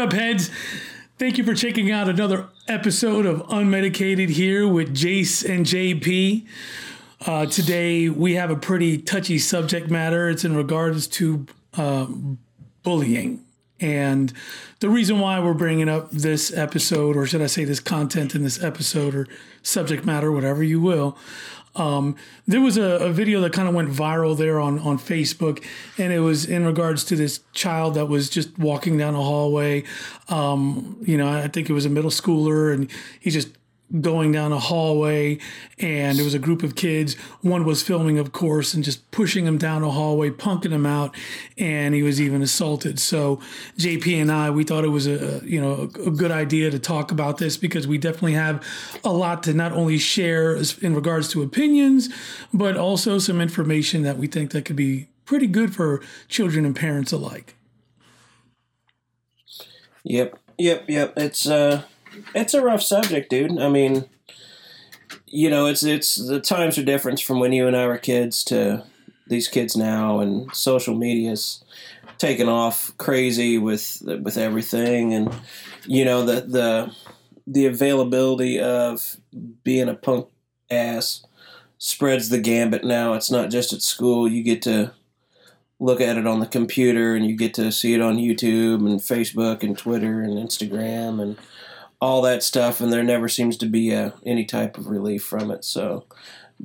Up, heads? Thank you for checking out another episode of Unmedicated here with Jace and JP. Uh, today we have a pretty touchy subject matter. It's in regards to uh, bullying. And the reason why we're bringing up this episode, or should I say this content in this episode, or subject matter, whatever you will, um, there was a, a video that kind of went viral there on, on Facebook, and it was in regards to this child that was just walking down a hallway. Um, you know, I think it was a middle schooler, and he just going down a hallway and there was a group of kids. One was filming of course and just pushing him down a hallway punking him out and he was even assaulted. So jp and i we thought it was a you know a good idea to talk about this because we definitely have a lot to not only share in regards to opinions but also some information that we think that could be pretty good for children and parents alike. Yep yep yep. It's uh it's a rough subject, dude. I mean, you know, it's it's the times are different from when you and I were kids to these kids now, and social media's taken off crazy with with everything, and you know the the the availability of being a punk ass spreads the gambit now. It's not just at school. You get to look at it on the computer and you get to see it on YouTube and Facebook and Twitter and Instagram and all that stuff, and there never seems to be a, any type of relief from it. So,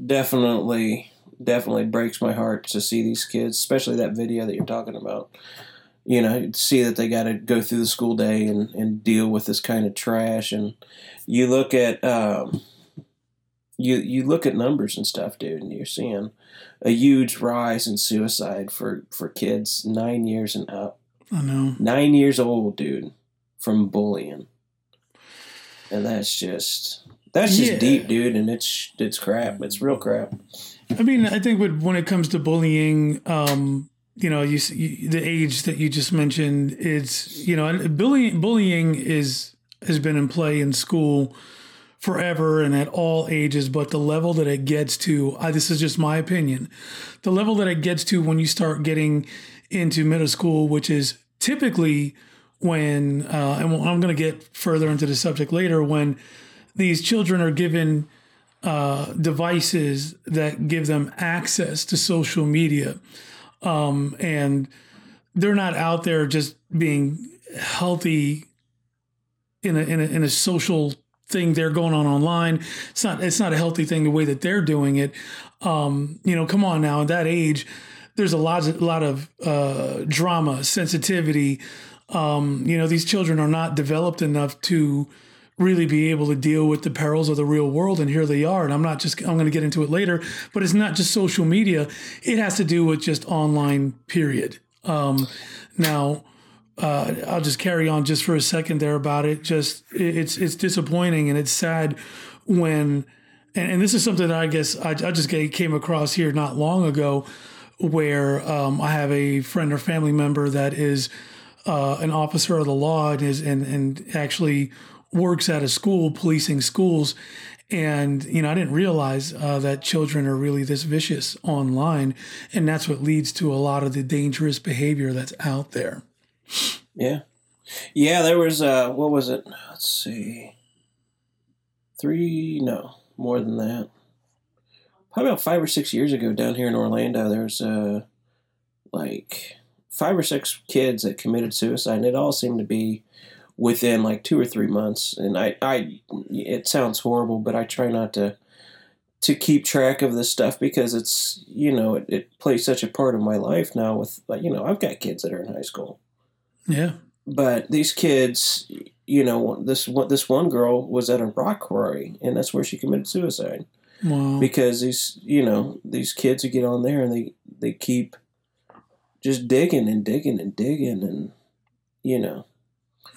definitely, definitely breaks my heart to see these kids, especially that video that you're talking about. You know, see that they got to go through the school day and, and deal with this kind of trash, and you look at um, you you look at numbers and stuff, dude, and you're seeing a huge rise in suicide for for kids nine years and up. I know. Nine years old, dude, from bullying and that's just that's just yeah. deep, dude, and it's it's crap. It's real crap. I mean, I think when it comes to bullying, um, you know, you, you, the age that you just mentioned, it's you know, bullying bullying is has been in play in school forever and at all ages, but the level that it gets to, I, this is just my opinion, the level that it gets to when you start getting into middle school, which is typically when, uh, and I'm going to get further into the subject later, when these children are given uh, devices that give them access to social media. Um, and they're not out there just being healthy in a, in a, in a social thing they're going on online. It's not it's not a healthy thing the way that they're doing it. Um, you know, come on now, at that age, there's a lot a lot of uh, drama, sensitivity, um, you know, these children are not developed enough to really be able to deal with the perils of the real world and here they are and i'm not just i'm going to get into it later but it's not just social media. It has to do with just online period. Um, now uh, i'll just carry on just for a second there about it. Just it's it's disappointing and it's sad when and, and this is something that i guess I, I just came across here not long ago where um, i have a friend or family member that is uh, an officer of the law and is and and actually works at a school policing schools. And you know i didn't realize uh, that children are really this vicious online. And that's what leads to a lot of the dangerous behavior that's out there. Yeah. Yeah there was uh what was it? Let's see. Three no more than that. Probably about five or six years ago down here in orlando there's uh like five or six kids that committed suicide, and it all seemed to be within like two or three months. And I, I, it sounds horrible, but I try not to to keep track of this stuff because it's you know it, it plays such a part of my life now. With you know I've got kids that are in high school. Yeah. But these kids, you know, this what this one girl was at a rock quarry, and that's where she committed suicide. Wow. Because these, you know, these kids who get on there and they they keep just digging and digging and digging and you know.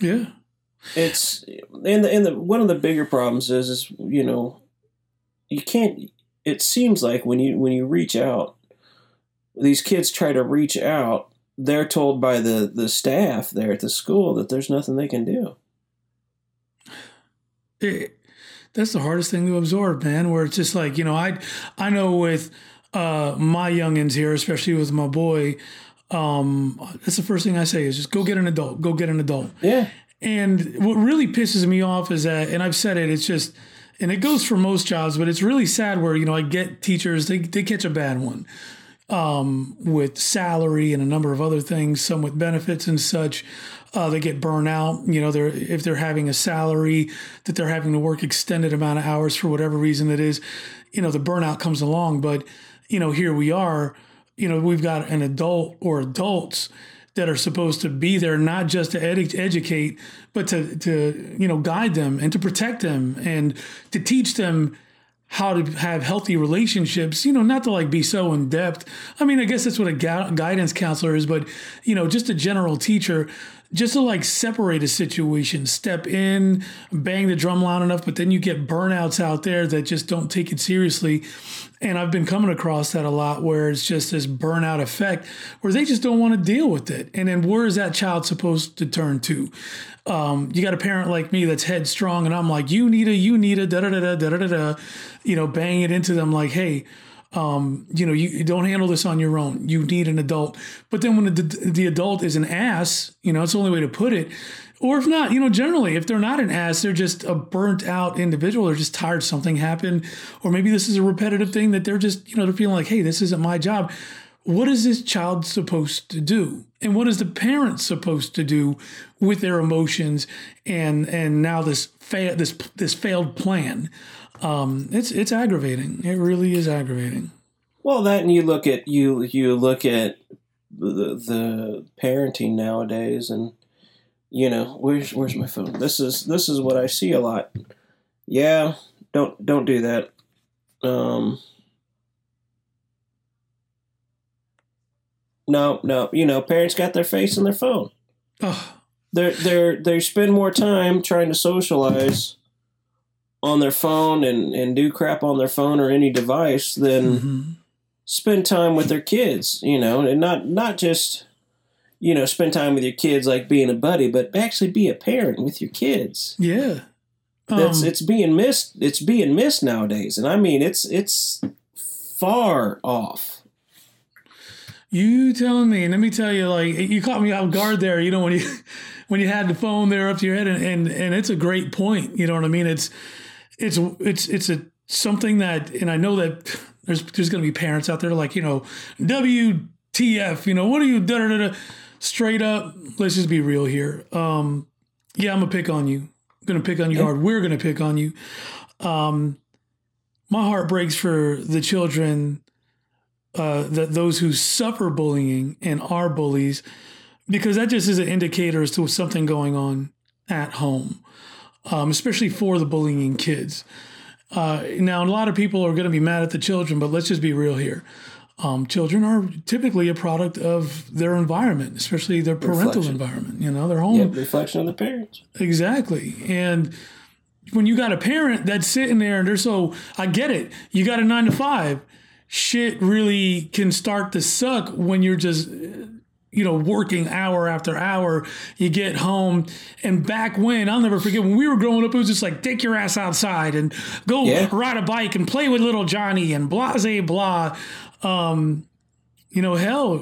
Yeah. It's and the, and the one of the bigger problems is is you know you can't it seems like when you when you reach out these kids try to reach out they're told by the the staff there at the school that there's nothing they can do. It, that's the hardest thing to absorb man where it's just like you know i i know with uh my youngins here especially with my boy Um, that's the first thing I say is just go get an adult. Go get an adult. Yeah. And what really pisses me off is that, and I've said it, it's just, and it goes for most jobs, but it's really sad where, you know, I get teachers, they, they catch a bad one um, with salary and a number of other things, some with benefits and such. Uh, they get burned out. You know, they're if they're having a salary that they're having to work extended amount of hours for whatever reason it is. You know, the burnout comes along. But you know, here we are. You know, we've got an adult or adults that are supposed to be there not just to ed- educate, but to to you know guide them and to protect them and to teach them how to have healthy relationships, you know, not to like be so in depth. I mean, I guess that's what a gu- guidance counselor is, but, you know, just a general teacher, just to like separate a situation, step in, bang the drum loud enough, but then you get burnouts out there that just don't take it seriously. And I've been coming across that a lot where it's just this burnout effect where they just don't want to deal with it. And then where is that child supposed to turn to? Um, you got a parent like me that's headstrong, and I'm like, you need a, you need a, da da da da da da da, you know, bang it into them like, hey, um, you know, you, you, don't handle this on your own. You need an adult. But then when the, the adult is an ass, you know, it's the only way to put it. Or if not, you know, generally, if they're not an ass, they're just a burnt out individual. They're just tired something happened. Or maybe this is a repetitive thing that they're just, you know, they're feeling like, hey, this isn't my job. What is this child supposed to do? And what is the parent supposed to do with their emotions and and now this fa- this this failed plan? Um, it's it's aggravating. It really is aggravating. Well, that and you look at you you look at the the parenting nowadays, and you know where's where's my phone? This is this is what I see a lot. Yeah, don't don't do that. Um, no, no, you know, parents got their face in their phone. Oh. They're they're they spend more time trying to socialize on their phone and, and do crap on their phone or any device than mm-hmm. spend time with their kids, you know, and not not just you know, spend time with your kids like being a buddy, but actually be a parent with your kids. Yeah. Um, That's it's being missed it's being missed nowadays. And I mean it's it's far off. You telling me, let me tell you, like you caught me off guard there, you know, when you when you had the phone there up to your head and, and, and it's a great point. You know what I mean? It's it's it's it's a something that, and I know that there's there's going to be parents out there like you know, WTF, you know, what are you da da da straight up? Let's just be real here. Um, yeah, I'm gonna pick on you. I'm gonna pick on you hard. We're gonna pick on you. Um, my heart breaks for the children uh, that those who suffer bullying and are bullies, because that just is an indicator as to something going on at home um, especially for the bullying kids. Uh, now, a lot of people are going to be mad at the children, but let's just be real here. Um, children are typically a product of their environment, especially their parental reflection. environment. You know, their home yeah, reflection of the parents. Exactly, and when you got a parent that's sitting there and they're so, I get it. You got a nine to five. Shit really can start to suck when you're just you know, working hour after hour. You get home, and back when I'll never forget when we were growing up, it was just like take your ass outside and go yeah. ride a bike and play with little Johnny and blah blah blah. Um, you know, hell,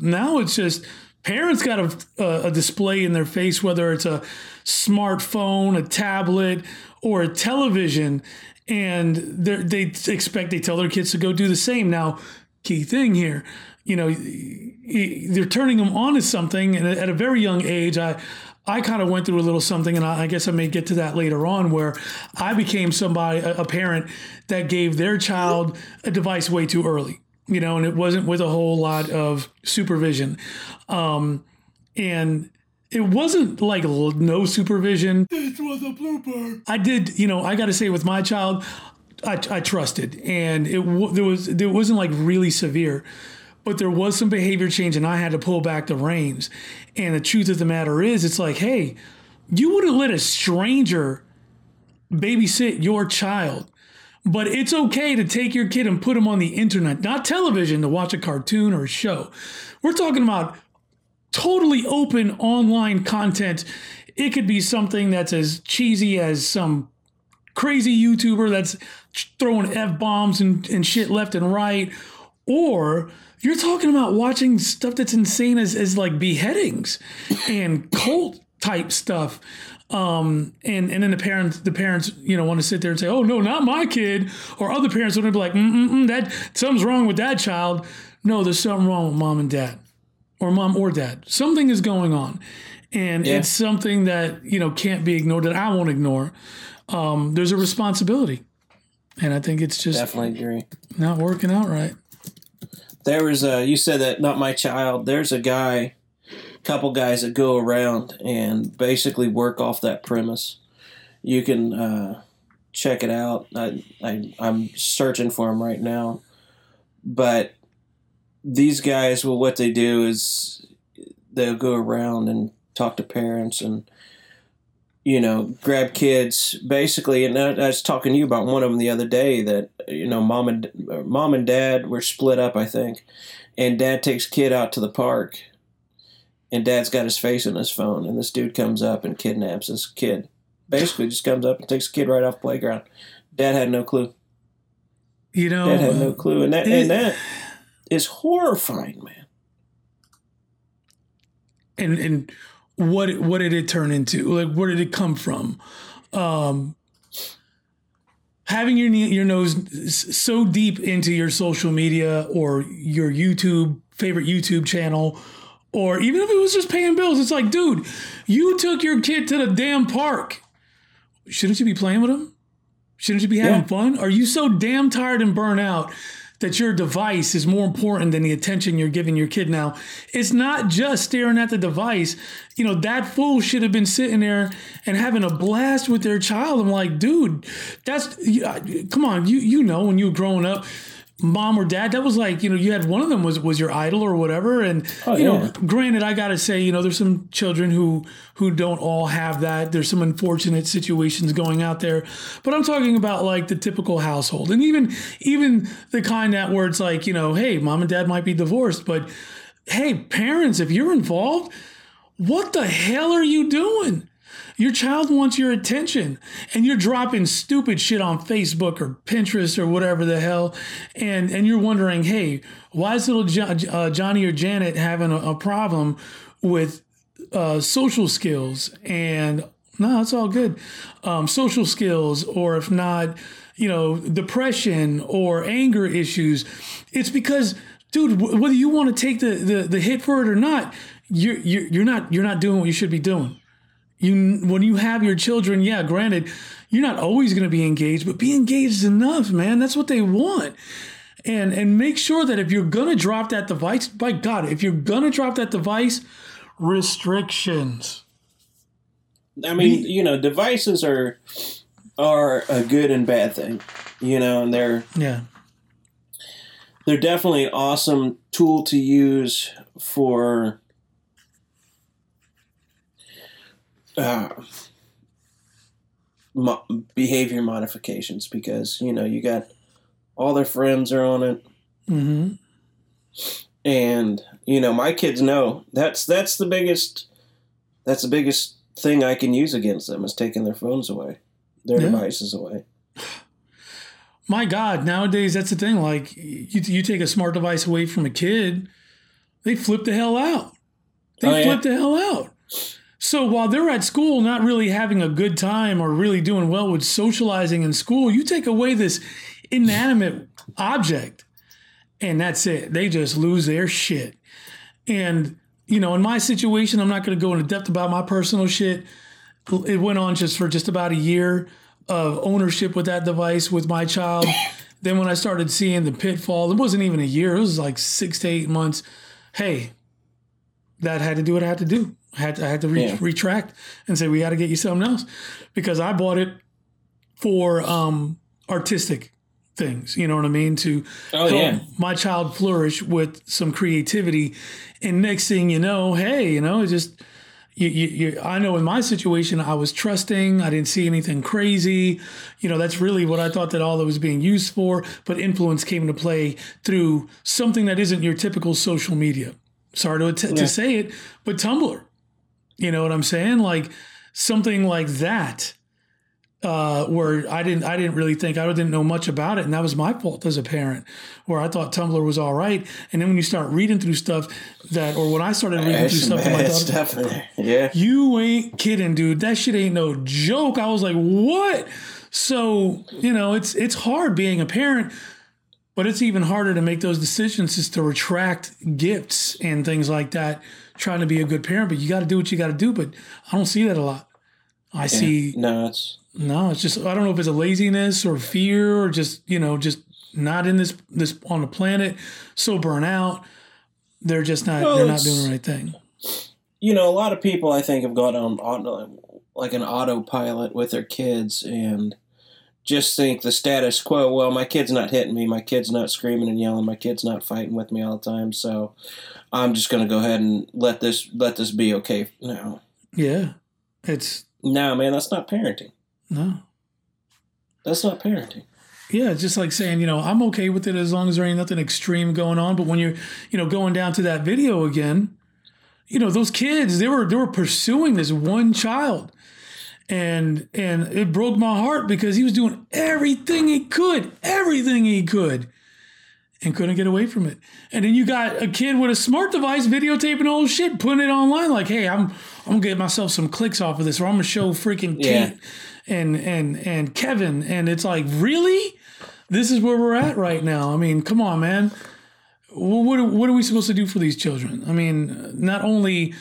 now it's just parents got a, a display in their face, whether it's a smartphone, a tablet, or a television, and they expect they tell their kids to go do the same. Now, key thing here you know, they're turning them on to something. And at a very young age, I, I kind of went through a little something, and I, guess I may get to that later on, where I became somebody, a, parent that gave their child a device way too early, you know, and it wasn't with a whole lot of supervision. Um, and it wasn't like no supervision. This was a blooper. I did, you know, I got to say, with my child, I, I trusted, and it there was there wasn't like really severe but there was some behavior change and I had to pull back the reins. And the truth of the matter is, it's like, hey, you wouldn't let a stranger babysit your child. But it's okay to take your kid and put him on the internet, not television, to watch a cartoon or a show. We're talking about totally open online content. It could be something that's as cheesy as some crazy YouTuber that's throwing F bombs and, and shit left and right or you're talking about watching stuff that's insane as, as like beheadings and cult type stuff. Um, and, and then the parents, the parents, you know, want to sit there and say, "Oh no, not my kid," or other parents would be like, Mm-mm-mm, "That something's wrong with that child." No, there's something wrong with mom and dad, or mom or dad. Something is going on, and yeah. it's something that you know can't be ignored. That I won't ignore. Um, there's a responsibility, and I think it's just definitely agree not working out right. There was a you said that not my child. There's a guy couple guys that go around and basically work off that premise. You can uh, check it out. I, I I'm searching for them right now, but these guys, well, what they do is they'll go around and talk to parents and you know grab kids basically and I, I was talking to you about one of them the other day that you know mom and mom and dad were split up i think and dad takes kid out to the park and dad's got his face on his phone, and this dude comes up and kidnaps this kid. Basically, just comes up and takes the kid right off the playground. Dad had no clue. You know, dad had no clue, and that it, and that is horrifying, man. And and what what did it turn into? Like, where did it come from? Um, having your your nose so deep into your social media or your YouTube favorite YouTube channel or even if it was just paying bills, it's like, dude, you took your kid to the damn park. Shouldn't you be playing with him? Shouldn't you be having yeah. fun? Are you so damn tired and burnt out that your device is more important than the attention you're giving your kid now? It's not just staring at the device. You know, that fool should have been sitting there and having a blast with their child. I'm like, dude, that's come on, you you know when you were growing up mom or dad that was like you know you had one of them was was your idol or whatever. And oh, you yeah. know granted i gotta say you know there's some children who who don't all have that. There's some unfortunate situations going out there. But i'm talking about like the typical household. And even even the kind that where it's like you know hey mom and dad might be divorced but hey parents if you're involved what the hell are you doing your child wants your attention and you're dropping stupid shit on Facebook or Pinterest or whatever the hell. And, and you're wondering, hey, why is little jo- uh, Johnny or Janet having a, a problem with uh, social skills? And no, it's all good. Um, social skills, or if not, you know, depression or anger issues. It's because, dude, whether you want to take the, the, the hit for it or not, you're, you're, you're not you're not doing what you should be doing. You when you have your children, yeah, granted, you're not always going to be engaged, but be engaged is enough, man. That's what they want. And and make sure that if you're going to drop that device, by God, if you're going to drop that device, restrictions. I mean, be, you know, devices are are a good and bad thing, you know, and they're yeah. They're definitely an awesome tool to use for uh, mo- behavior modifications because you know you got all their friends are on it, mm-hmm. and you know my kids know that's that's the biggest that's the biggest thing I can use against them is taking their phones away, their yeah. devices away. My God, nowadays that's the thing. Like you, you take a smart device away from a kid, they flip the hell out. They oh, flip yeah. the hell out. So while they're at school not really having a good time or really doing well with socializing in school, you take away this inanimate object and that's it. They just lose their shit. And, you know, in my situation, I'm not going to go into depth about my personal shit. It went on just for just about a year of ownership with that device with my child. then when I started seeing the pitfall, it wasn't even a year, it was like six to eight months. Hey, that had to do what I had to do. I had to, I had to re- yeah. retract and say we got to get you something else because I bought it for um, artistic things. You know what I mean? To oh, help yeah. my child flourish with some creativity, and next thing you know, hey, you know, it just. You, you, you, I know in my situation, I was trusting. I didn't see anything crazy. You know, that's really what I thought that all that was being used for. But influence came into play through something that isn't your typical social media. Sorry to, to, yeah. to say it, but Tumblr. You know what I'm saying? Like something like that. uh, where I didn't I didn't really think I didn't know much about it, and that was my fault as a parent, where I thought Tumblr was all right, and then when you start reading through stuff that, or when I started reading There's through stuff, my stuff in there. Yeah. you ain't kidding, dude. That shit ain't no joke. I was like, what? So you know, it's it's hard being a parent, but it's even harder to make those decisions, is to retract gifts and things like that. Trying to be a good parent, but you got to do what you got to do. But I don't see that a lot. I see No, it's no, it's just I don't know if it's a laziness or fear or just you know just not in this this on the planet, so burnt out. They're just not Well, they're not doing the right thing. you know, a lot of people I think have gone on auto, like an autopilot with their kids and just think the status quo. Well, my kid's not hitting me, my kid's not screaming and yelling, my kid's not fighting with me all the time, so I'm just going to go ahead and let this let this be okay. now. Yeah, it's no, man, that's not parenting. no. That's not parenting. Yeah, just like saying, you know, I'm okay with it as long as there ain't nothing extreme going on. But when you're, you know, going down to that video again, you know, those kids, they were they were pursuing this one child. And and it broke my heart because he was doing everything he could, everything he could, and couldn't get away from it. And then you got a kid with a smart device videotaping all shit, putting it online, like, hey, I'm I'm gonna get myself some clicks off of this, or I'm gonna show freaking Yeah. Kate and and and Kevin. And it's like, really? This is where we're at right now. I mean, come on, man. Wh- What, what are we supposed to do for these children? I mean, not only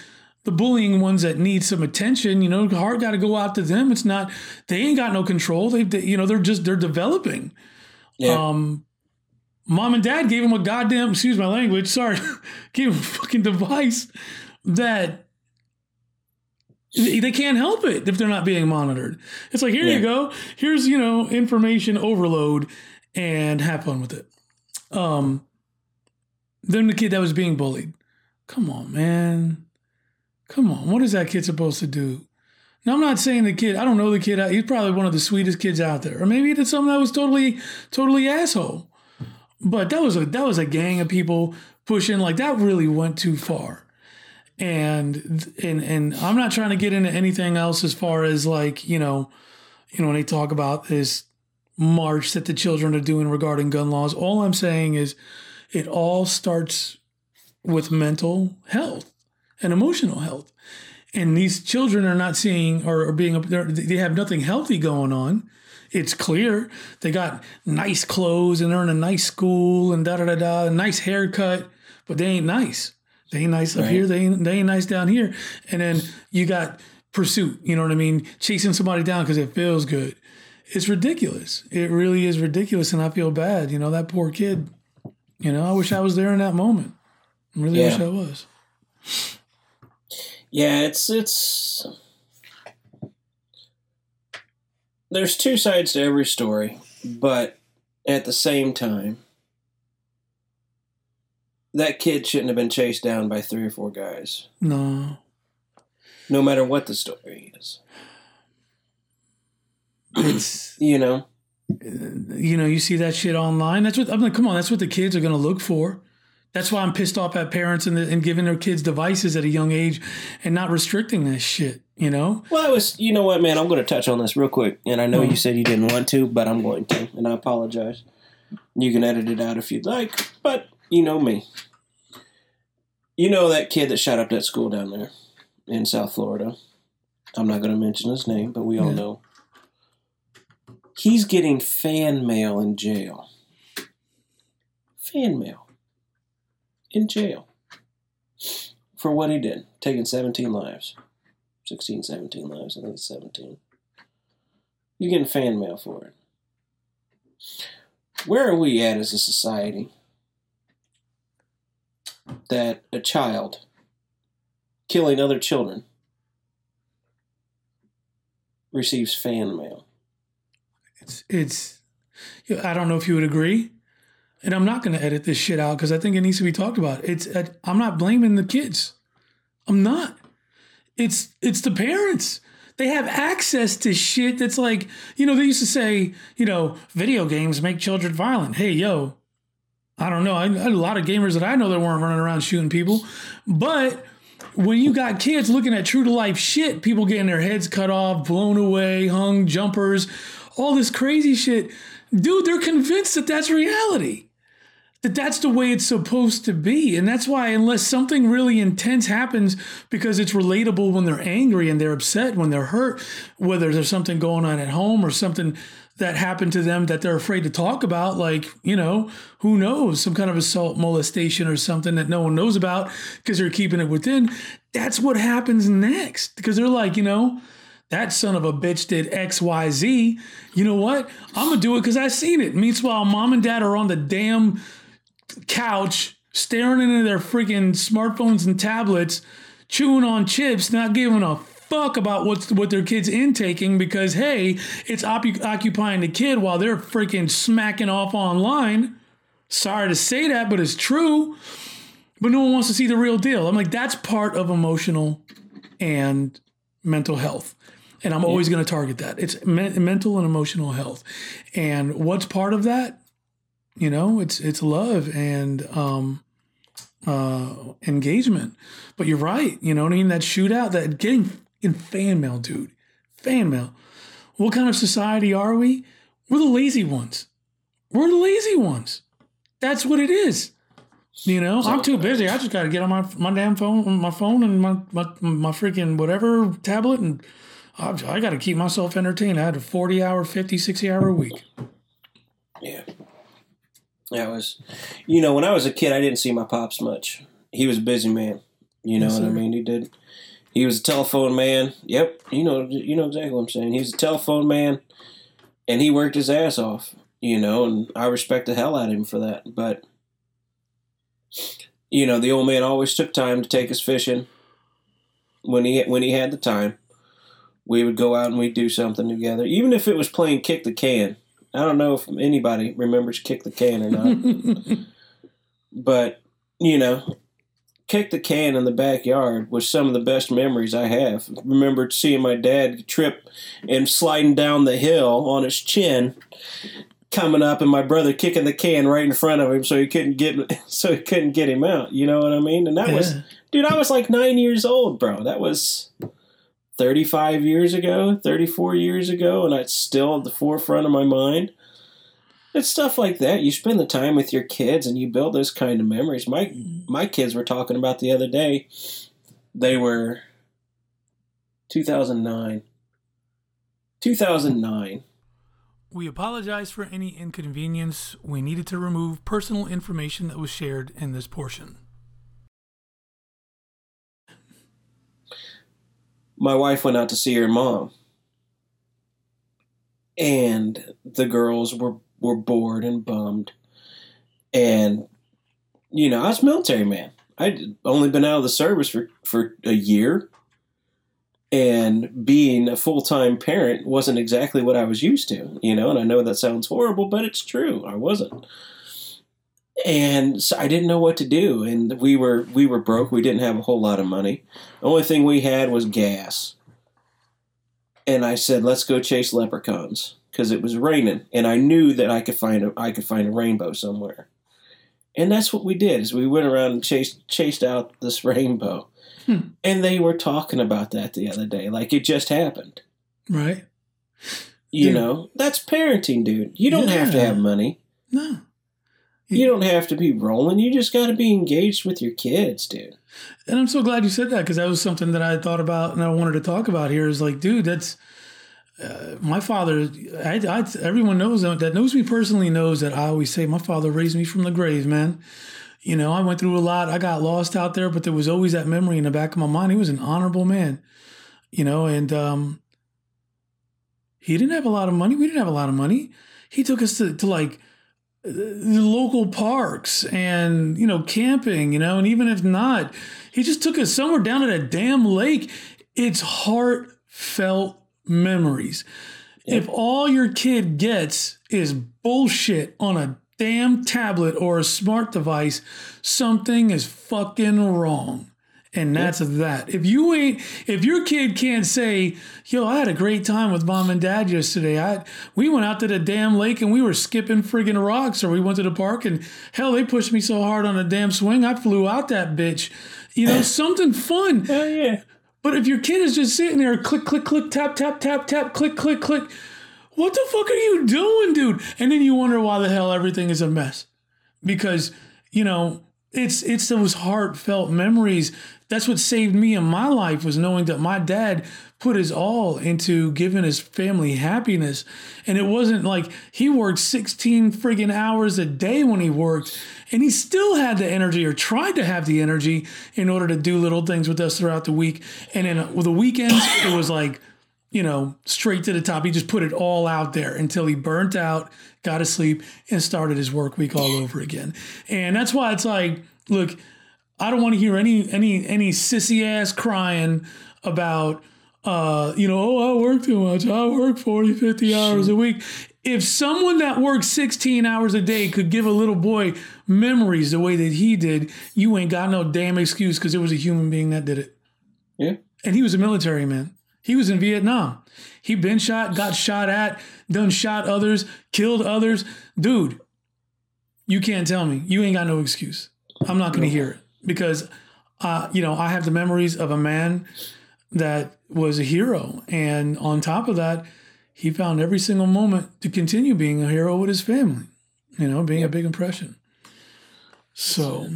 the bullying ones that need some attention, you know, heart got to go out to them. It's not, they ain't got no control. They, they you know, they're just, they're developing. Yeah. Um, mom and dad gave him a goddamn, excuse my language, sorry, gave him a fucking device that they can't help it if they're not being monitored. It's like, here Yeah. you go. Here's, you know, information overload and have fun with it. Um, then the kid that was being bullied. Come on, man. Come on. What is that kid supposed to do? Now, I'm not saying the kid, I don't know the kid. He's probably one of the sweetest kids out there. Or maybe he did something that was totally, totally asshole. But that was a that was a gang of people pushing like that really went too far. And and and I'm not trying to get into anything else as far as like, you know, you know, when they talk about this march that the children are doing regarding gun laws, all I'm saying is it all starts with mental health and emotional health. And these children are not seeing or, or being, they have nothing healthy going on. It's clear they got nice clothes and they're in a nice school and da da da da, nice haircut, but they ain't nice. They ain't nice up Right. here. They ain't, they ain't nice down here. And then you got pursuit. You know what I mean? Chasing somebody down because it feels good. It's ridiculous. It really is ridiculous, and I feel bad. You know that poor kid. You know, I wish I was there in that moment. I really Yeah. wish I was. Yeah, it's it's there's two sides to every story, but at the same time that kid shouldn't have been chased down by three or four guys, No, no matter what the story is. it's You know? Uh, you know you see that shit online. That's what I'm like. Come on, that's what the kids are gonna look for. That's why I'm pissed off at parents and, and giving their kids devices at a young age and not restricting that shit. You know, Well, I was, you know what, man? I'm going to touch on this real quick, and I know Mhm. you said you didn't want to, but I'm going to, and I apologize. You can edit it out if you'd like, but you know me. You know that kid that shot up that school down there in South Florida. I'm not going to mention his name, but we all Yeah. know. He's getting fan mail in jail. Fan mail in jail for what he did, taking 17 lives. 16, 17 lives. I think it's 17. You're getting fan mail for it. Where are we at as a society that a child killing other children receives fan mail? it's it's. I don't know if you would agree, and I'm not gonna edit this shit out because I think it needs to be talked about. It's uh, I'm not blaming the kids. I'm not. It's it's the parents. They have access to shit that's like, you know, they used to say, you know, video games make children violent. Hey, yo, I don't know. I, I had a lot of gamers that I know that weren't running around shooting people, but when you got kids looking at true to life shit, people getting their heads cut off, blown away, hung, jumpers, all this crazy shit, dude, they're convinced that that's reality. That that's the way it's supposed to be. And that's why, unless something really intense happens because it's relatable when they're angry and they're upset, when they're hurt, whether there's something going on at home or something that happened to them that they're afraid to talk about, like, you know, who knows, some kind of assault, molestation, or something that no one knows about because they're keeping it within. That's what happens next because they're like, you know, that son of a bitch did XYZ. You know what? I'm going to do it because I seen it. Meanwhile, mom and dad are on the damn couch staring into their freaking smartphones and tablets, chewing on chips, not giving a fuck about what's what their kids intaking because hey, it's op- occupying the kid while they're freaking smacking off online. Sorry to say that, but it's true. But no one wants to see the real deal. I'm like, that's part of emotional and mental health. And I'm always going to target that. It's me- mental and emotional health. And what's part of that? You know, it's it's love and um, uh, engagement. But you're right. You know what I mean? That shootout, that getting in fan mail, dude. Fan mail. What kind of society are we? We're the lazy ones. We're the lazy ones. That's what it is. You know, I'm too busy. I just got to get on my my damn phone, my phone, and my my, my freaking whatever tablet, and I, I got to keep myself entertained. I had a 40 hour, 50, 60 hour week. Yeah. That was, you know, when I was a kid, I didn't see my pops much. He was a busy man. You know Yes, what I mean? He did. He was a telephone man. Yep, you know, you know exactly what I'm saying. He was a telephone man, and he worked his ass off. You know, and I respect the hell out of him for that. But, you know, the old man always took time to take us fishing. When he when he had the time, we would go out and we'd do something together, even if it was playing kick the can. I don't know if anybody remembers kick the can or not. but you know kick the can in the backyard was some of the best memories i have. Remembered seeing my dad trip and sliding down the hill on his chin coming up and my brother kicking the can right in front of him so he couldn't get so he couldn't get him out. You know what i mean? And that was dude i was like nine years old bro. That was 35 years ago 34 years ago and it's still at the forefront of my mind it's stuff like that. You spend the time with your kids and you build those kind of memories. My my kids were talking about the other day. They were 2009. 2009. We apologize for any inconvenience. We needed to remove personal information that was shared in this portion. My wife went out to see her mom. And the girls were were bored and bummed. And you know, I was military man. I'd only been out of the service for, for a year. And being a full time parent wasn't exactly what I was used to, you know, and I know that sounds horrible, but it's true. I wasn't. And so I didn't know what to do. And we were we were broke. We didn't have a whole lot of money. The only thing we had was gas. And I said, let's go chase leprechauns. Because it was raining. And I knew that I could find a I could find a rainbow somewhere. And that's what we did is we went around and chased chased out this rainbow. Hmm. And they were talking about that the other day, like it just happened. Right? You Yeah. know, that's parenting, dude. You don't have to have money. No. You don't have to be rolling. You just got to be engaged with your kids, dude. And I'm so glad you said that because that was something that I thought about and I wanted to talk about here. Is like, dude, that's uh, my father. I, I, everyone knows that, knows me personally knows that I always say my father raised me from the grave, man. You know, I went through a lot. I got lost out there, but there was always that memory in the back of my mind. He was an honorable man, you know, and um, he didn't have a lot of money. We didn't have a lot of money. He took us to, to like local parks and you know camping you know and even if not he just took us somewhere down at a damn lake. It's heartfelt memories. If all your kid gets is bullshit on a damn tablet or a smart device something is fucking wrong And that's that. If you ain't, if your kid can't say, "Yo, I had a great time with mom and dad yesterday. I we went out to the damn lake and we were skipping friggin' rocks, or we went to the park and hell, they pushed me so hard on a damn swing, I flew out that bitch." You know, something fun. Hell yeah. But if your kid is just sitting there, click, click, click, tap, tap, tap, tap, click, click, click, what the fuck are you doing, dude? And then you wonder why the hell everything is a mess. Because, you know, it's it's those heartfelt memories. That's what saved me in my life was knowing that my dad put his all into giving his family happiness. And it wasn't like he worked 16 friggin' hours a day when he worked. And he still had the energy or tried to have the energy in order to do little things with us throughout the week. And then with the weekends, it was like, you know, straight to the top. He just put it all out there until he burnt out, got to sleep, and started his work week all over again. And that's why it's like, look, I don't want to hear any any any sissy ass crying about uh, you know, oh, I work too much. I work 40, 50 hours a week. If someone that works 16 hours a day could give a little boy memories the way that he did, you ain't got no damn excuse because it was a human being that did it. Yeah. And he was a military man. He was in Vietnam. He been shot, got shot at, done shot others, killed others. Dude, you can't tell me. You ain't got no excuse. I'm not going to hear it because, uh, you know, I have the memories of a man that was a hero. And on top of that, he found every single moment to continue being a hero with his family, you know, being a big impression. So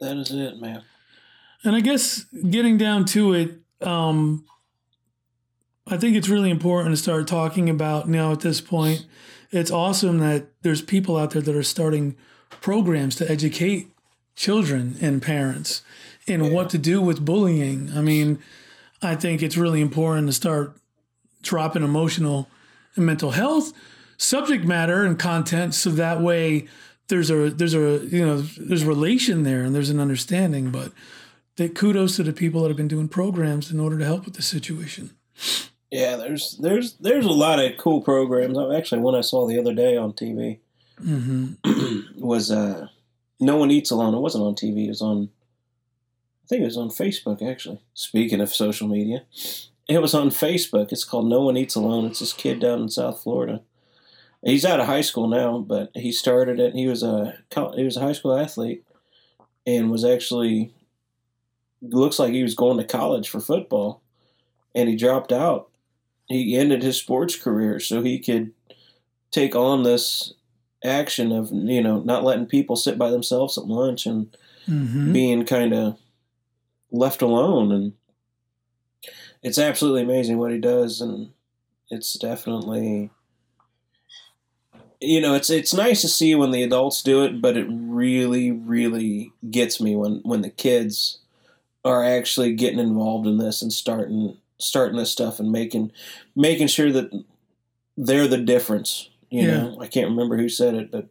That is it, man. And I guess getting down to it, um, I think it's really important to start talking about now at this point. It's awesome that there's people out there that are starting programs to educate children and parents in what to do with bullying. I mean, I think it's really important to start dropping emotional and mental health subject matter and content so that way there's a there's a you know there's a relation there and there's an understanding but that kudos to the people that have been doing programs in order to help with the situation Yeah, there's there's there's a lot of cool programs. Actually, one I saw the other day on TV was uh, "No One Eats Alone." It wasn't on TV. It was on, I think it was on Facebook. Actually, speaking of social media, it was on Facebook. It's called "No One Eats Alone." It's this kid down in South Florida. He's out of high school now, but he started it. He was a he was a high school athlete, and was actually looks like he was going to college for football, and he dropped out he ended his sports career so he could take on this action of you know not letting people sit by themselves at lunch and mm-hmm. being kind of left alone and it's absolutely amazing what he does and it's definitely you know it's it's nice to see when the adults do it but it really really gets me when when the kids are actually getting involved in this and starting starting this stuff and making making sure that they're the difference. You Yeah. know, I can't remember who said it, but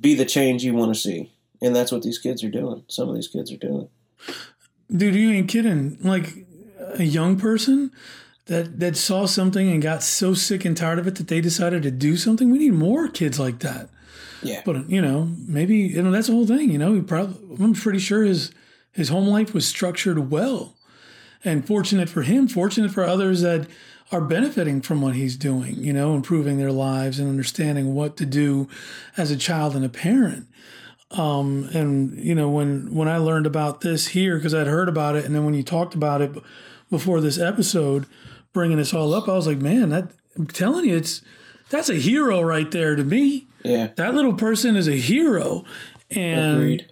be the change you want to see, and that's what these kids are doing. Some of these kids are doing. dude you ain't kidding. Like a young person that that saw something and got so sick and tired of it that they decided to do something? We need more kids like that. Yeah, but you know maybe you know that's the whole thing you know? He probably i'm pretty sure his his home life was structured well. And fortunate for him fortunate for others that are benefiting from what he's doing you know improving their lives and understanding what to do as a child and a parent um, and you know when when i learned about this here because i'd heard about it and then when you talked about it before this episode bringing this all up i was like man that i'm telling you it's that's a hero right there to me yeah, that little person is a hero and agreed.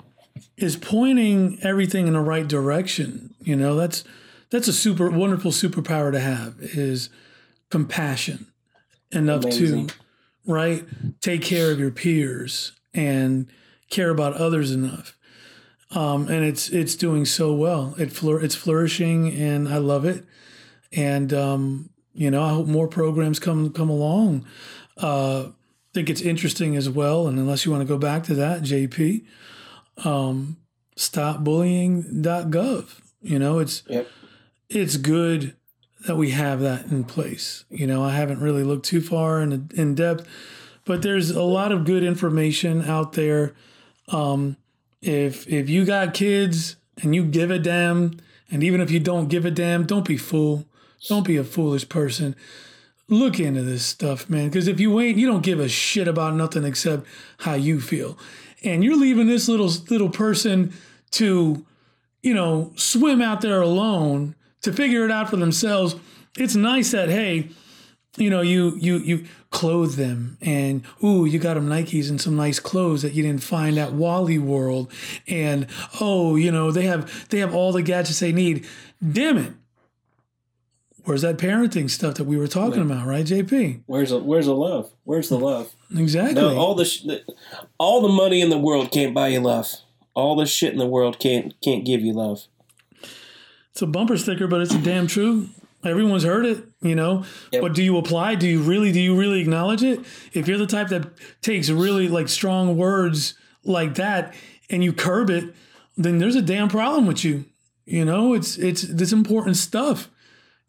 is pointing everything in the right direction. You know, that's that's a super wonderful superpower to have is compassion enough Amazing. to right take care of your peers and care about others enough. Um, and it's it's doing so well. It flour- it's flourishing, and I love it. And um, you know, I hope more programs come come along. Uh, think it's interesting as well. And unless you want to go back to that, JP, um, stopbullying.gov. You know, it's Yep. It's good that we have that in place. You know, I haven't really looked too far in in depth, but there's a lot of good information out there. Um, if if you got kids and you give a damn, and even if you don't give a damn, don't be fool. Don't be a foolish person. Look into this stuff, man. Because if you ain't, you don't give a shit about nothing except how you feel. And you're leaving this little little person to, you know, swim out there alone to figure it out for themselves. It's nice that hey, you know, you you you clothe them and ooh, you got them Nikes and some nice clothes that you didn't find at Wally World, and oh, you know, they have they have all the gadgets they need. Damn it. Where's that parenting stuff that we were talking about, right, JP? Where's the Where's the love? Where's the love? Exactly. No, all the, sh- the all the money in the world can't buy you love. All the shit in the world can't can't give you love. It's a bumper sticker, but it's a damn true. Everyone's heard it, you know. Yep. But do you apply? Do you really? Do you really acknowledge it? If you're the type that takes really like strong words like that and you curb it, then there's a damn problem with you. You know, it's it's this important stuff.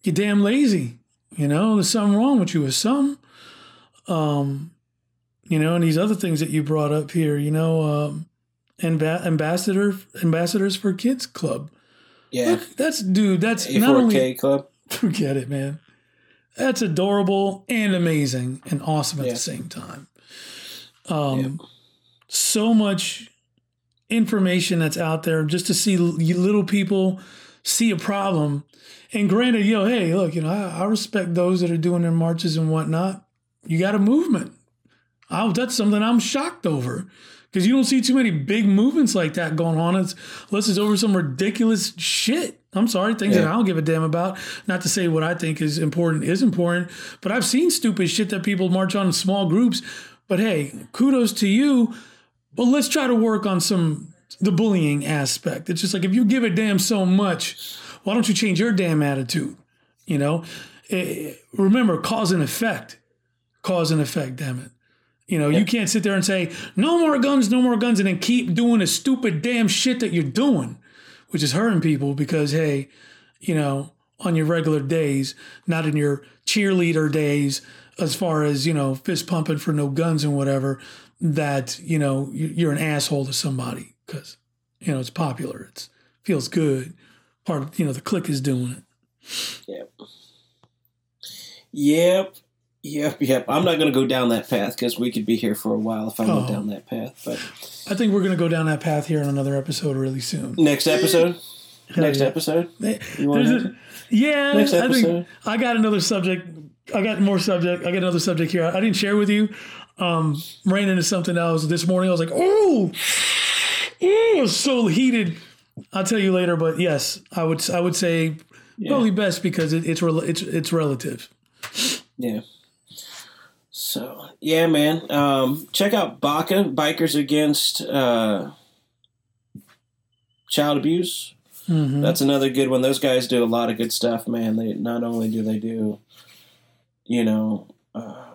You're damn lazy. You know, there's something wrong with you with some. Um, you know, and these other things that you brought up here. You know, um, amb- ambassador ambassadors for kids club. Yeah, Look, that's dude. That's not only A4K club. Forget it, man. That's adorable and amazing and awesome at Yeah. the same time. Um, so much information that's out there just to see little people see a problem. And granted, yo, hey, look, you know, I, I respect those that are doing their marches and whatnot. You got a movement. I, that's something I'm shocked over because you don't see too many big movements like that going on. It's, unless it's over some ridiculous shit. I'm sorry, things that I don't give a damn about. Not to say what I think is important is important, but I've seen stupid shit that people march on in small groups. But hey, kudos to you. But let's try to work on some the bullying aspect. It's just like if you give a damn so much, why don't you change your damn attitude? You know, Eh, remember cause and effect, cause and effect. Damn it. You know, you can't sit there and say no more guns, no more guns, and then keep doing the stupid damn shit that you're doing, which is hurting people because hey, you know, on your regular days, not in your cheerleader days, as far as you know, fist pumping for no guns and whatever, that you know you- you're an asshole to somebody because you know it's popular, it's feels good. Part of you know the clique is doing it. Yep. Yep. Yep. Yep. I'm not going to go down that path because we could be here for a while if I Oh. went down that path. But I think we're gonna go down that path here in another episode really soon. next episode. Next yeah. episode. There's You want a- yeah, Next I think episode. I got another subject. I got more subject. I got another subject here. I didn't share with you. Um, ran into something else this morning. I was like, oh, oh, it was so heated. I'll tell you later. But yes, I would. I would say probably best because it, it's it's it's relative. Yeah. Yeah, man. Um, check out BACA Bikers Against uh, Child Abuse. Mhm. That's another good one. Those guys do a lot of good stuff, man. They not only do they do, you know, uh,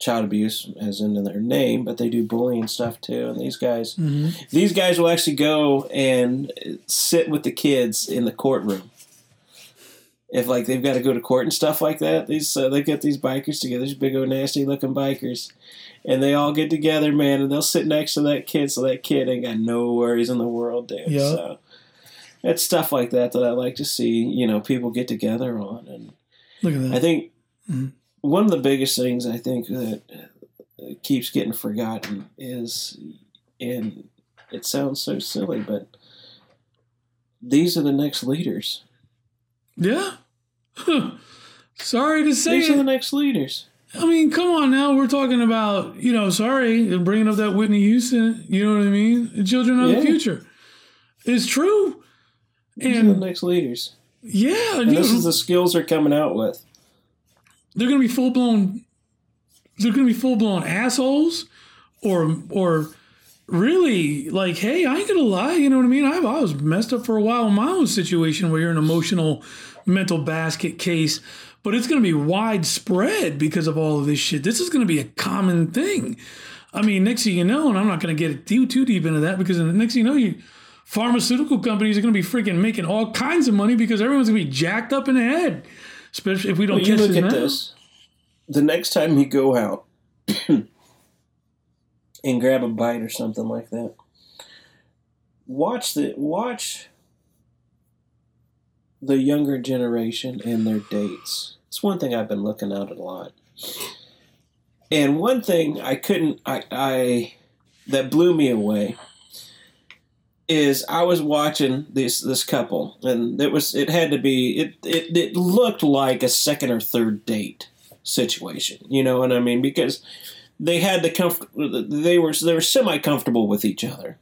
child abuse as in their name, but they do bullying stuff too. And these guys, Mhm. these guys will actually go and sit with the kids in the courtroom. If like they've got to go to court and stuff like that, these uh, they get these bikers together, these big old nasty looking bikers, and they all get together, man, and they'll sit next to that kid, so that kid ain't got no worries in the world, dude. Yeah. So it's stuff like that that I like to see, you know, people get together on, and Look at that. I think Mhm. one of the biggest things I think that uh, keeps getting forgotten is, and it sounds so silly, but these are the next leaders. Yeah. Sorry to say These are the next leaders. I mean, come on now. We're talking about, you know, sorry, bringing up that Whitney Houston, you know what I mean? The children of Yeah. the future. It's true. These are the next leaders. yeah, And this know, is the skills they're coming out with. they're going to be full blown, they're going to be full blown assholes or, or really like, hey, I ain't going to lie. You know what I mean? I've, I was messed up for a while in my own situation where you're an emotional mental basket case, but it's going to be widespread because of all of this shit. This is going to be a common thing. I mean, next thing you know, and I'm not going to get too too deep into that because the next thing you know, you pharmaceutical companies are going to be freaking making all kinds of money because everyone's going to be jacked up in the head, especially if we don't Well, you look this at this. The next time you go out and grab a bite or something like that, watch the watch the younger generation and their dates. It's one thing I've been looking at a lot. And one thing I couldn't I I that blew me away is I was watching this this couple and it was it had to be it it, it looked like a second or third date situation. You know what I mean? Because they had the comfort they were they were semi comfortable with each other.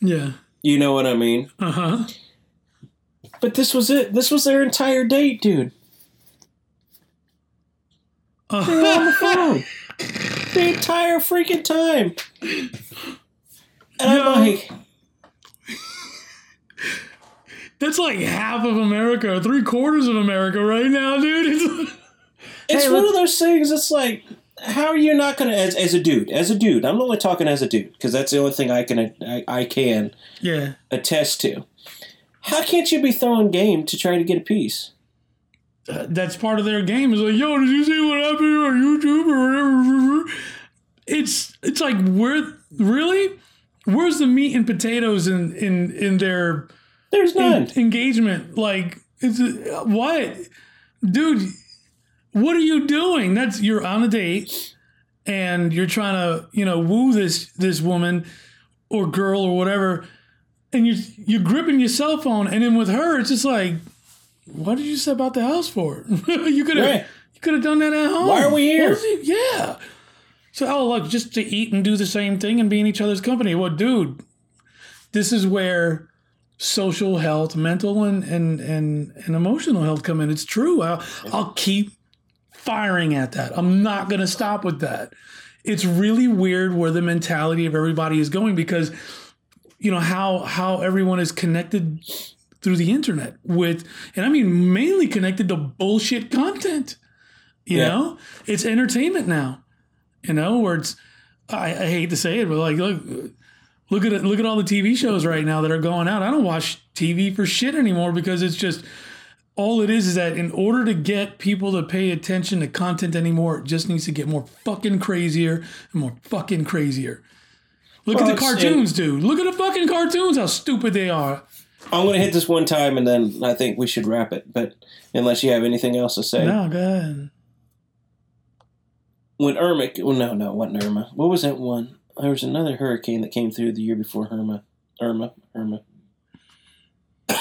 Yeah. You know what I mean? Uh huh. But this was it. This was their entire date, dude. Uh. They were on the phone the entire freaking time. And I'm No. like, That's like half of America, or three quarters of America right now, dude. It's, it's Hey, one of those things. It's like, how are you not gonna, as, as a dude, as a dude? I'm only talking as a dude because that's the only thing I can I, I can yeah. attest to. How can't you be throwing game to try to get a piece? Uh, that's part of their game. Is like, yo, did you see what happened on YouTube or whatever? It's it's like where really, where's the meat and potatoes in in in their There's none. en- engagement? Like, it's uh, what, dude? What are you doing? That's you're on a date, and you're trying to you know woo this this woman or girl or whatever, and you're you're gripping your cell phone, and then with her, it's just like, what did you step out the house for? you could have Right. you could have done that at home. Why are we here? Yeah. So oh look, just to eat and do the same thing and be in each other's company. Well, dude, this is where social health, mental and and and, and emotional health come in. It's true. I'll, I'll keep firing at that. I'm not going to stop with that. It's really weird where the mentality of everybody is going because you know how how everyone is connected through the internet with and I mean mainly connected to bullshit content. You Yeah. know? It's entertainment now. You know, where it's I, I hate to say it, but like look look at it, look at all the TV shows right now that are going out. I don't watch TV for shit anymore because it's just all it is is that in order to get people to pay attention to content anymore, it just needs to get more fucking crazier and more fucking crazier. Look Well, at the oh, cartoons, dude. Look at the fucking cartoons, how stupid they are. I'm gonna hit this one time and then I think we should wrap it. But unless you have anything else to say, No, go ahead. when Irma, well, no, no, wasn't Irma. What was that one? There was another hurricane that came through the year before Irma. Irma, Irma.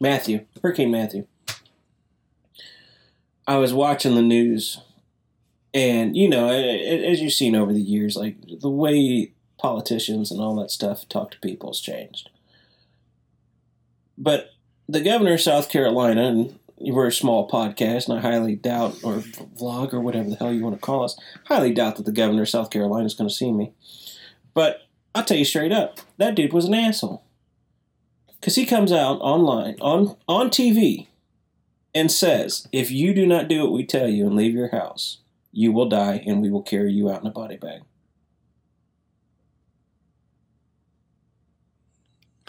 Matthew, Hurricane Matthew. I was watching the news, and you know, as you've seen over the years, like the way politicians and all that stuff talk to people has changed. But the governor of South Carolina, and we're a small podcast, and I highly doubt, or vlog, or whatever the hell you want to call us, highly doubt that the governor of South Carolina is going to see me. But I'll tell you straight up, that dude was an asshole. Because he comes out online, on, on TV, and says, if you do not do what we tell you and leave your house, you will die and we will carry you out in a body bag.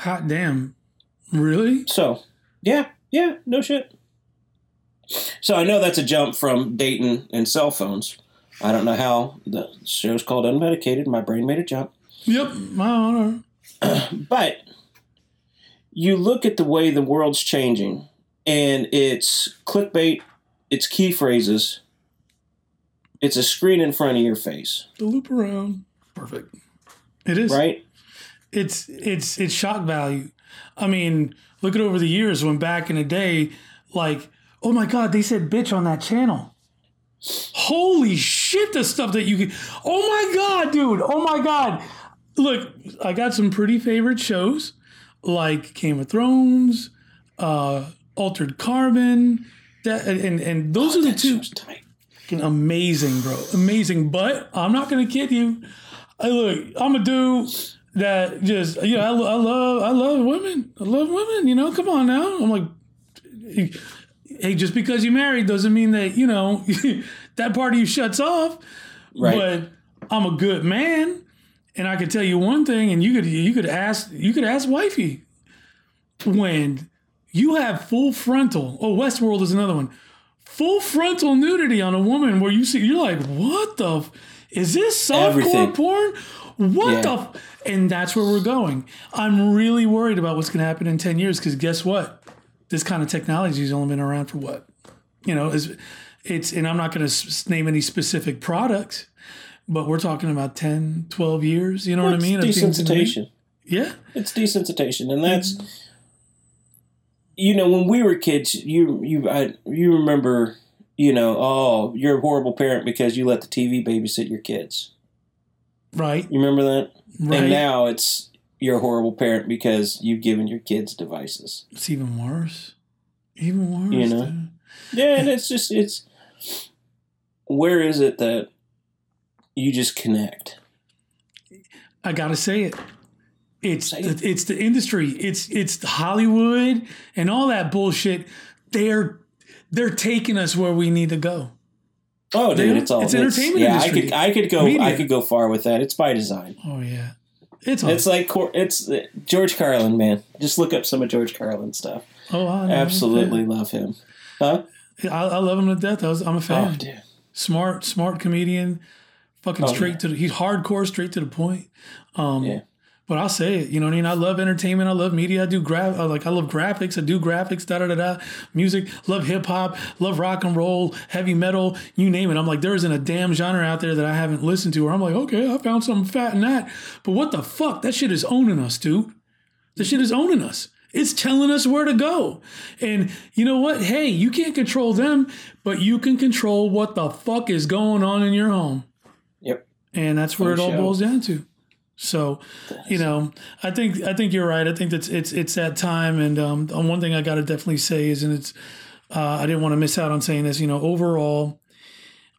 Hot damn. Really? So, yeah, yeah, no shit. So I know that's a jump from Dayton and cell phones. I don't know how the show's called Unmedicated. My brain made a jump. Yep. My honor. But you look at the way the world's changing, and it's clickbait, it's key phrases, it's a screen in front of your face, The loop around. Perfect. It is. right? It's it's it's shock value. I mean, look at over the years when back in the day, like, oh my god, they said bitch on that channel. Holy shit, the stuff that you can. Oh my god, dude. Oh my god. Look, I got some pretty favorite shows like Game of Thrones, uh, Altered Carbon, that, and, and those are the two fucking amazing, bro. Amazing. But I'm not gonna kid you. I look, I'm a dude that just you know I, I love I love women. I love women. You know, come on now. I'm like, hey, just because you married doesn't mean that you know that part of you shuts off. Right. But I'm a good man, and I can tell you one thing, and you could you could ask you could ask wifey when you have full frontal. Oh, Westworld is another one. Full frontal nudity on a woman where you see you're like, what the? F- is this softcore porn? What Yeah. the? F-? And that's where we're going. I'm really worried about what's going to happen in ten years because guess what? this kind of technology has only been around for what, you know, is it's and I'm not going to name any specific products, but we're talking about 10, 12 years. You know Well, what I mean? it's of things in the- desensitization. Yeah, It's desensitization, and that's mm-hmm. you know when we were kids, you you I, you remember you know oh you're a horrible parent because you let the TV babysit your kids. Right, You remember that? right. And now it's you're a horrible parent because you've given your kids devices. it's even worse. Even worse. You know? dude. Yeah, and it's just it's where is it that you just connect? I gotta say it. It's Say it. it's the industry. It's it's Hollywood and all that bullshit. They're they're taking us where we need to go. Oh, dude, Yeah, it's all it's entertainment Yeah, industry. I could I could go I could go far with that. It's by design. Oh yeah, it's all, It's like it's uh, George Carlin, man. Just look up some of George Carlin stuff. oh I. Absolutely love him. Huh? I, I love him to death. I was, I'm a fan. Oh, fan. dude. smart, smart comedian. Fucking Oh, straight yeah. to the, he's hardcore, straight to the point. Um, Yeah. But I'll say it, you know what I mean. I love entertainment. I love media. I do graph. Like I love graphics. I do graphics. Da da da da. Music. Love hip hop. Love rock and roll. Heavy metal. You name it. I'm like, there isn't a damn genre out there that I haven't listened to. Or I'm like, okay, I found something fat in that. But what the fuck? That shit is owning us, dude. The shit is owning us. It's telling us where to go. And you know what? Hey, you can't control them, but you can control what the fuck is going on in your home. Yep. And that's where For it all sure. boils down to. So, you know, I think I think you're right. I think that's it's it's that time. And um, one thing I got to definitely say is, and it's uh, I didn't want to miss out on saying this. You know, overall,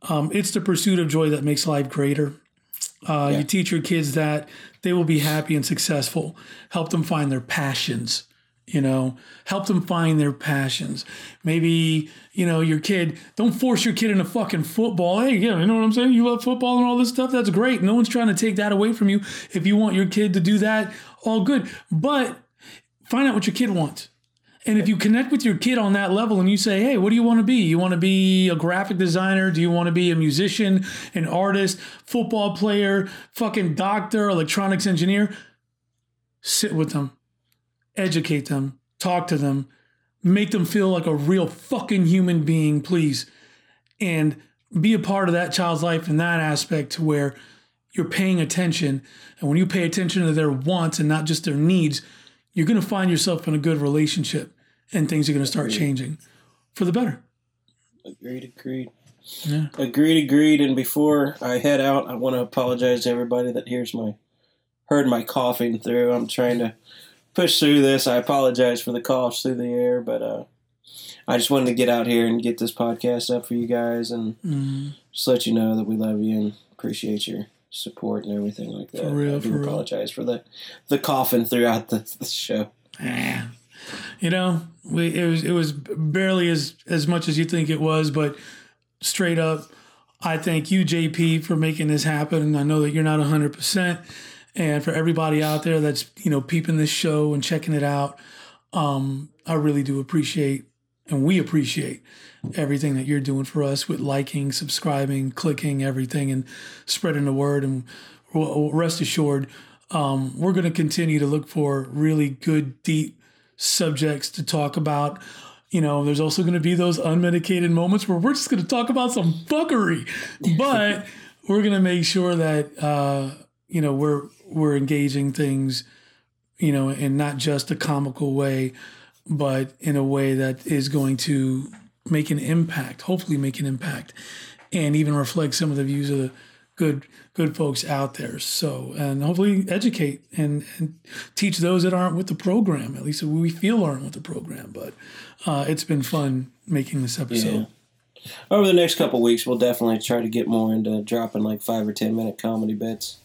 um, it's the pursuit of joy that makes life greater. Uh, Yeah. You teach your kids that they will be happy and successful. Help them find their passions. You know, help them find their passions. Maybe you know your kid. Don't force your kid into fucking football. Hey, yeah, you know what I'm saying. You love football and all this stuff. That's great. No one's trying to take that away from you. If you want your kid to do that, all good. But find out what your kid wants. And if you connect with your kid on that level and you say, hey, what do you want to be? You want to be a graphic designer? Do you want to be a musician, an artist, football player, fucking doctor, electronics engineer? Sit with them, educate them, talk to them, make them feel like a real fucking human being, please. And be a part of that child's life in that aspect to where you're paying attention. And when you pay attention to their wants and not just their needs, you're going to find yourself in a good relationship and things are going to start changing for the better. Agreed, agreed. Yeah. Agreed, agreed. And before I head out, I want to apologize to everybody that hears my heard my coughing through. I'm trying to push through this. I apologize for the coughs through the air, but uh, I just wanted to get out here and get this podcast up for you guys and Mm, just let you know that we love you and appreciate your support and everything like that. For real, I do for real. apologize for the the coughing throughout the, the show. man. You know, we, it was it was barely as as much as you think it was, but straight up, I thank you, JP, for making this happen. And I know that you're not 100. percent And for everybody out there that's you know peeping this show and checking it out, um, I really do appreciate, and we appreciate everything that you're doing for us with liking, subscribing, clicking, everything, and spreading the word. And rest assured, um, we're going to continue to look for really good, deep subjects to talk about. You know, there's also going to be those unmedicated moments where we're just going to talk about some fuckery, but we're going to make sure that uh, you know we're we're engaging things, you know, in not just a comical way, but in a way that is going to make an impact. Hopefully, make an impact, and even reflect some of the views of the good good folks out there. So, and hopefully educate and, and teach those that aren't with the program, at least we feel aren't with the program. But uh, it's been fun making this episode. Over the next couple weeks, we'll definitely try to get more into dropping like five or ten minute comedy bits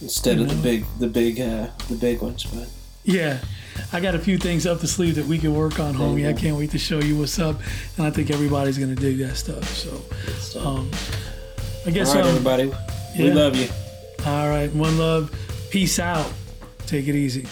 instead of the big, the big, uh, the big ones. But Yeah. I got a few things up the sleeve that we can work on, homie. I can't wait to show you what's up. And I think everybody's going to dig that stuff. So, um, I guess, all right, um, everybody, we love you. all right. One love. Peace out. Take it easy.